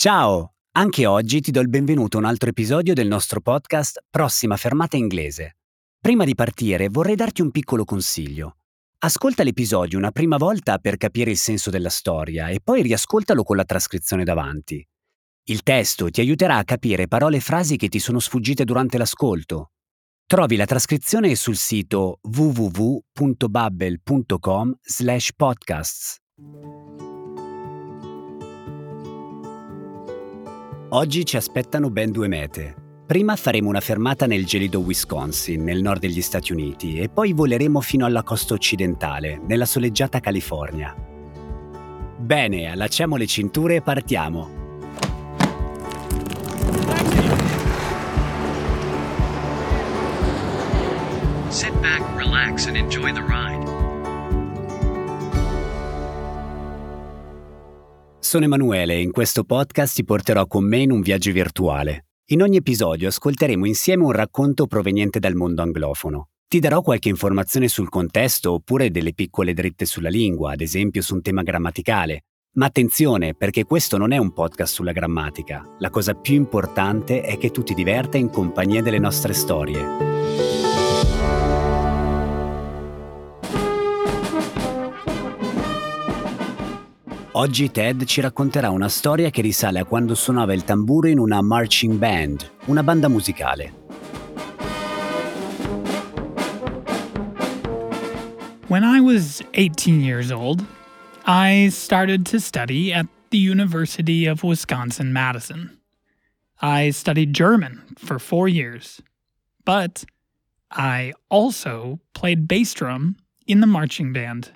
Ciao! Anche oggi ti do il benvenuto a un altro episodio del nostro podcast Prossima fermata inglese. Prima di partire vorrei darti un piccolo consiglio. Ascolta l'episodio una prima volta per capire il senso della storia e poi riascoltalo con la trascrizione davanti. Il testo ti aiuterà a capire parole e frasi che ti sono sfuggite durante l'ascolto. Trovi la trascrizione sul sito www.babbel.com/podcasts. Oggi ci aspettano ben due mete. Prima faremo una fermata nel gelido Wisconsin, nel nord degli Stati Uniti, e poi voleremo fino alla costa occidentale, nella soleggiata California. Bene, allacciamo le cinture e partiamo. Sit back, relax, and enjoy the ride. Sono Emanuele e in questo podcast ti porterò con me in un viaggio virtuale. In ogni episodio ascolteremo insieme un racconto proveniente dal mondo anglofono. Ti darò qualche informazione sul contesto oppure delle piccole dritte sulla lingua, ad esempio su un tema grammaticale. Ma attenzione, perché questo non è un podcast sulla grammatica. La cosa più importante è che tu ti diverta in compagnia delle nostre storie. Oggi Ted ci racconterà una storia che risale a quando suonava il tamburo in una marching band, una banda musicale. When I was 18 years old, I started to study at the University of Wisconsin Madison. I studied German for four years, but I also played bass drum in the marching band.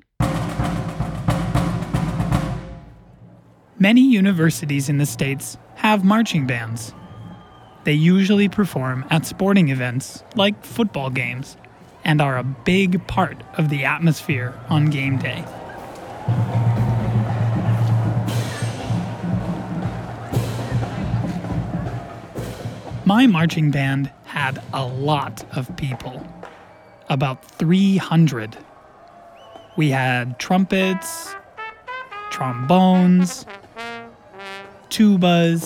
Many universities in the States have marching bands. They usually perform at sporting events like football games and are a big part of the atmosphere on game day. My marching band had a lot of people, about 300. We had trumpets, trombones, tubas,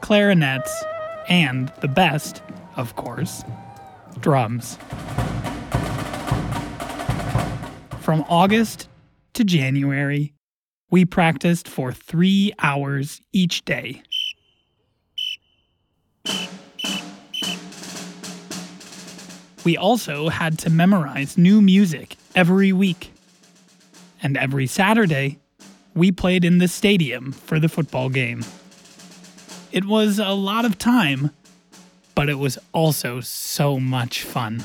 clarinets, and the best, of course, drums. From August to January, we practiced for three hours each day. We also had to memorize new music every week. And every Saturday, we played in the stadium for the football game. It was a lot of time, but it was also so much fun.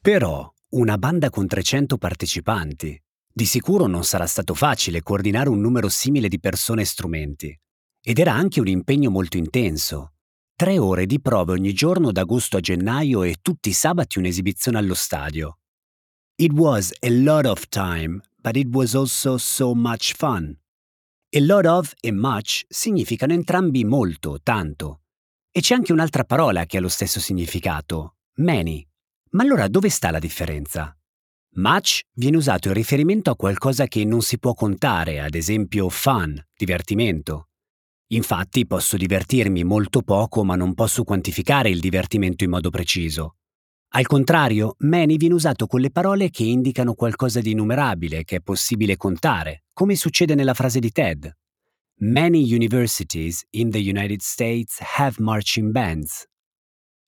Però, una banda con 300 partecipanti. Di sicuro non sarà stato facile coordinare un numero simile di persone e strumenti. Ed era anche un impegno molto intenso. Tre ore di prove ogni giorno da agosto a gennaio e tutti i sabati un'esibizione allo stadio. It was a lot of time, but it was also so much fun. A lot of e much significano entrambi molto, tanto. E c'è anche un'altra parola che ha lo stesso significato, many. Ma allora dove sta la differenza? Much viene usato in riferimento a qualcosa che non si può contare, ad esempio fun, divertimento. Infatti posso divertirmi molto poco ma non posso quantificare il divertimento in modo preciso. Al contrario, many viene usato con le parole che indicano qualcosa di innumerabile, che è possibile contare, come succede nella frase di Ted. Many universities in the United States have marching bands.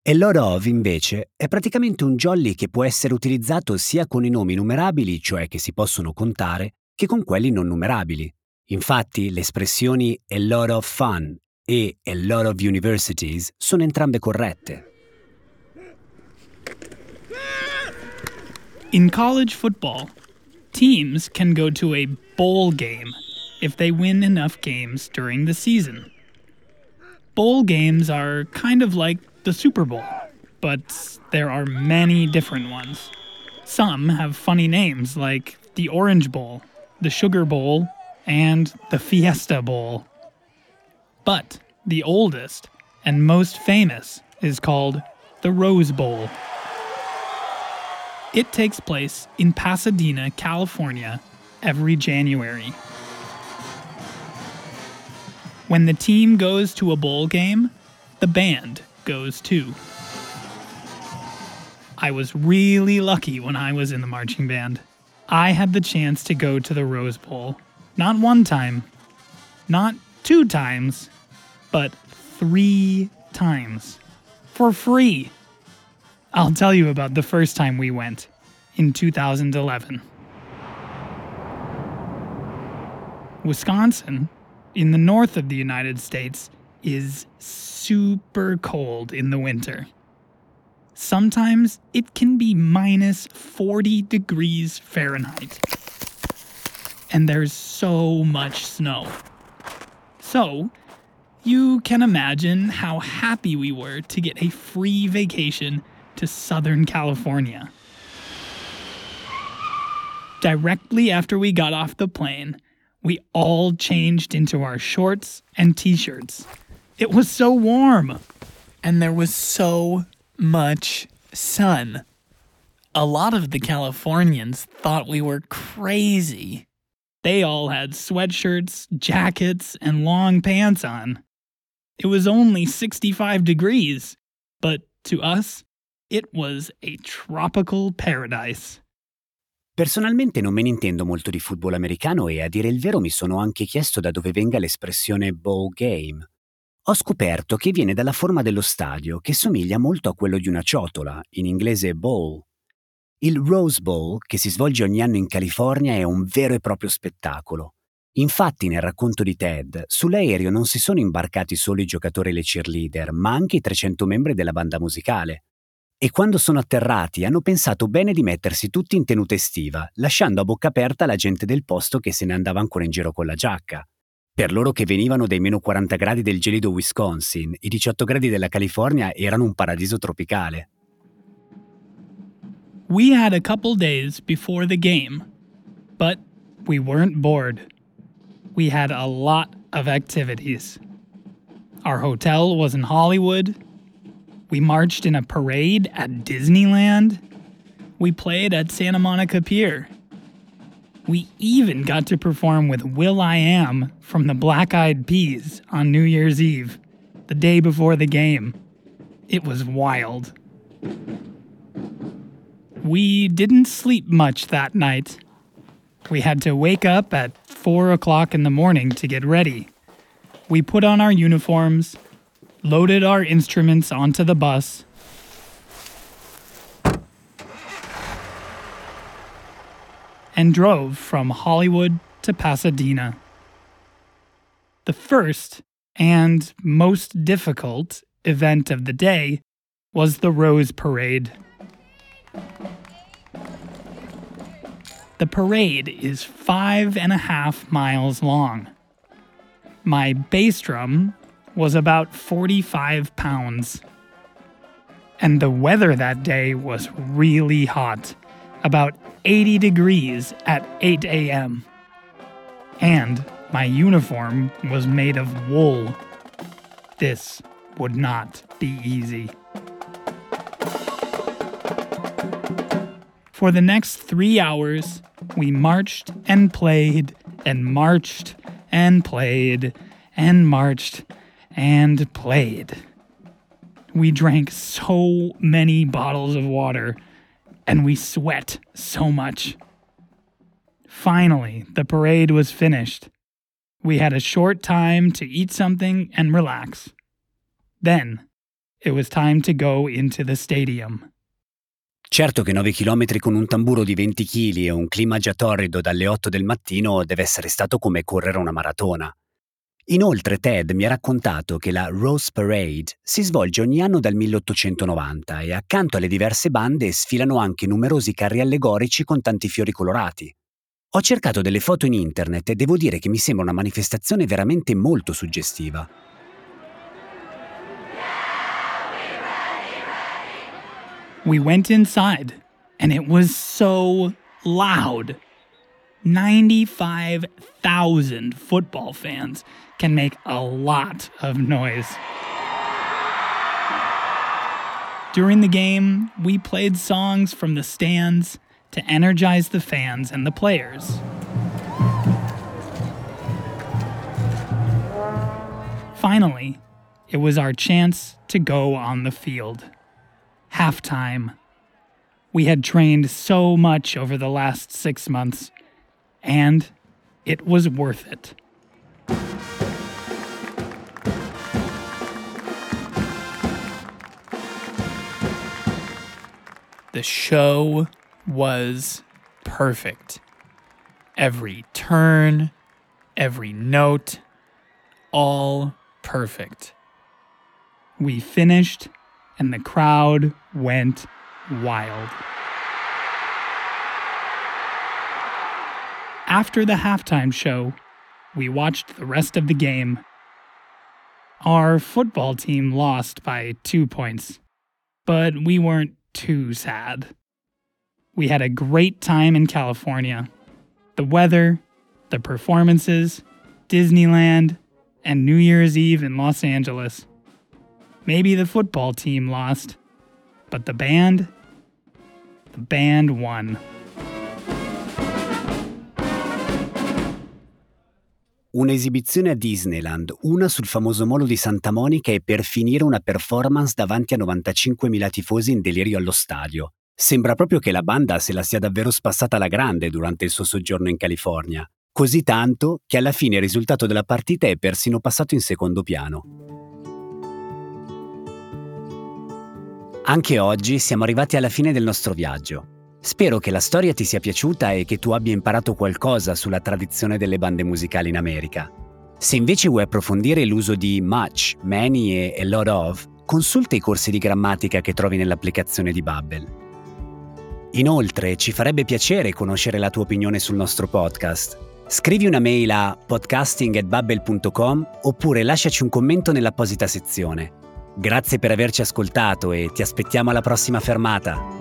E lot of, invece, è praticamente un jolly che può essere utilizzato sia con i nomi numerabili, cioè che si possono contare, che con quelli non numerabili. Infatti, le espressioni a lot of fun e a lot of universities sono entrambe corrette. In college football, teams can go to a bowl game if they win enough games during the season. Bowl games are kind of like the Super Bowl, but there are many different ones. Some have funny names like the Orange Bowl, the Sugar Bowl, and the Fiesta Bowl. But the oldest and most famous is called the Rose Bowl. It takes place in Pasadena, California, every January. When the team goes to a bowl game, the band goes too. I was really lucky when I was in the marching band. I had the chance to go to the Rose Bowl. Not one time, not two times, but three times. For free. I'll tell you about the first time we went in 2011. Wisconsin, in the north of the United States, is super cold in the winter. Sometimes it can be minus 40 degrees Fahrenheit. And there's so much snow. So, you can imagine how happy we were to get a free vacation to Southern California. Directly after we got off the plane, we all changed into our shorts and t shirts. It was so warm, and there was so much sun. A lot of the Californians thought we were crazy. They all had sweatshirts, jackets, and long pants on. It was only 65 degrees, but to us, it was a tropical paradise. Personalmente non me ne intendo molto di football americano e a dire il vero mi sono anche chiesto da dove venga l'espressione bowl game. Ho scoperto che viene dalla forma dello stadio, che somiglia molto a quello di una ciotola, in inglese bowl. Il Rose Bowl, che si svolge ogni anno in California, è un vero e proprio spettacolo. Infatti, nel racconto di Ted, sull'aereo non si sono imbarcati solo i giocatori e le cheerleader, ma anche i 300 membri della banda musicale. E quando sono atterrati hanno pensato bene di mettersi tutti in tenuta estiva, lasciando a bocca aperta la gente del posto che se ne andava ancora in giro con la giacca. Per loro che venivano dai meno 40 gradi del gelido Wisconsin, i 18 gradi della California erano un paradiso tropicale. We had a couple days before the game, but we weren't bored. We had a lot of activities. Our hotel was in Hollywood. We marched in a parade at Disneyland. We played at Santa Monica Pier. We even got to perform with will.i.am from the Black Eyed Peas on New Year's Eve, the day before the game. It was wild. We didn't sleep much that night. We had to wake up at 4 o'clock in the morning to get ready. We put on our uniforms, loaded our instruments onto the bus, and drove from Hollywood to Pasadena. The first and most difficult event of the day was the Rose Parade. The parade is five and a half miles long. My bass drum was about 45 pounds. And the weather that day was really hot, about 80 degrees at 8 a.m. And my uniform was made of wool. This would not be easy. For the next three hours, we marched and played and marched and played and marched and played. We drank so many bottles of water and we sweat so much. Finally, the parade was finished. We had a short time to eat something and relax. Then, it was time to go into the stadium. Certo che 9 km con un tamburo di 20 kg e un clima già torrido dalle 8 del mattino deve essere stato come correre una maratona. Inoltre Ted mi ha raccontato che la Rose Parade si svolge ogni anno dal 1890 e accanto alle diverse bande sfilano anche numerosi carri allegorici con tanti fiori colorati. Ho cercato delle foto in internet e devo dire che mi sembra una manifestazione veramente molto suggestiva. We went inside, and it was so loud. 95,000 football fans can make a lot of noise. During the game, we played songs from the stands to energize the fans and the players. Finally, it was our chance to go on the field. Halftime. We had trained so much over the last six months, and it was worth it. The show was perfect. Every turn, every note, all perfect. We finished, and the crowd went wild. After the halftime show, we watched the rest of the game. Our football team lost by two points, but we weren't too sad. We had a great time in California. The weather, the performances, Disneyland, and New Year's Eve in Los Angeles. Maybe the football team lost, but the band, the band won. Un'esibizione a Disneyland, una sul famoso molo di Santa Monica e per finire una performance davanti a 95.000 tifosi in delirio allo stadio. Sembra proprio che la banda se la sia davvero spassata alla grande durante il suo soggiorno in California. Così tanto che alla fine il risultato della partita è persino passato in secondo piano. Anche oggi siamo arrivati alla fine del nostro viaggio. Spero che la storia ti sia piaciuta e che tu abbia imparato qualcosa sulla tradizione delle bande musicali in America. Se invece vuoi approfondire l'uso di much, many e a lot of, consulta i corsi di grammatica che trovi nell'applicazione di Babbel. Inoltre, ci farebbe piacere conoscere la tua opinione sul nostro podcast. Scrivi una mail a podcasting.babbel.com oppure lasciaci un commento nell'apposita sezione. Grazie per averci ascoltato e ti aspettiamo alla prossima fermata.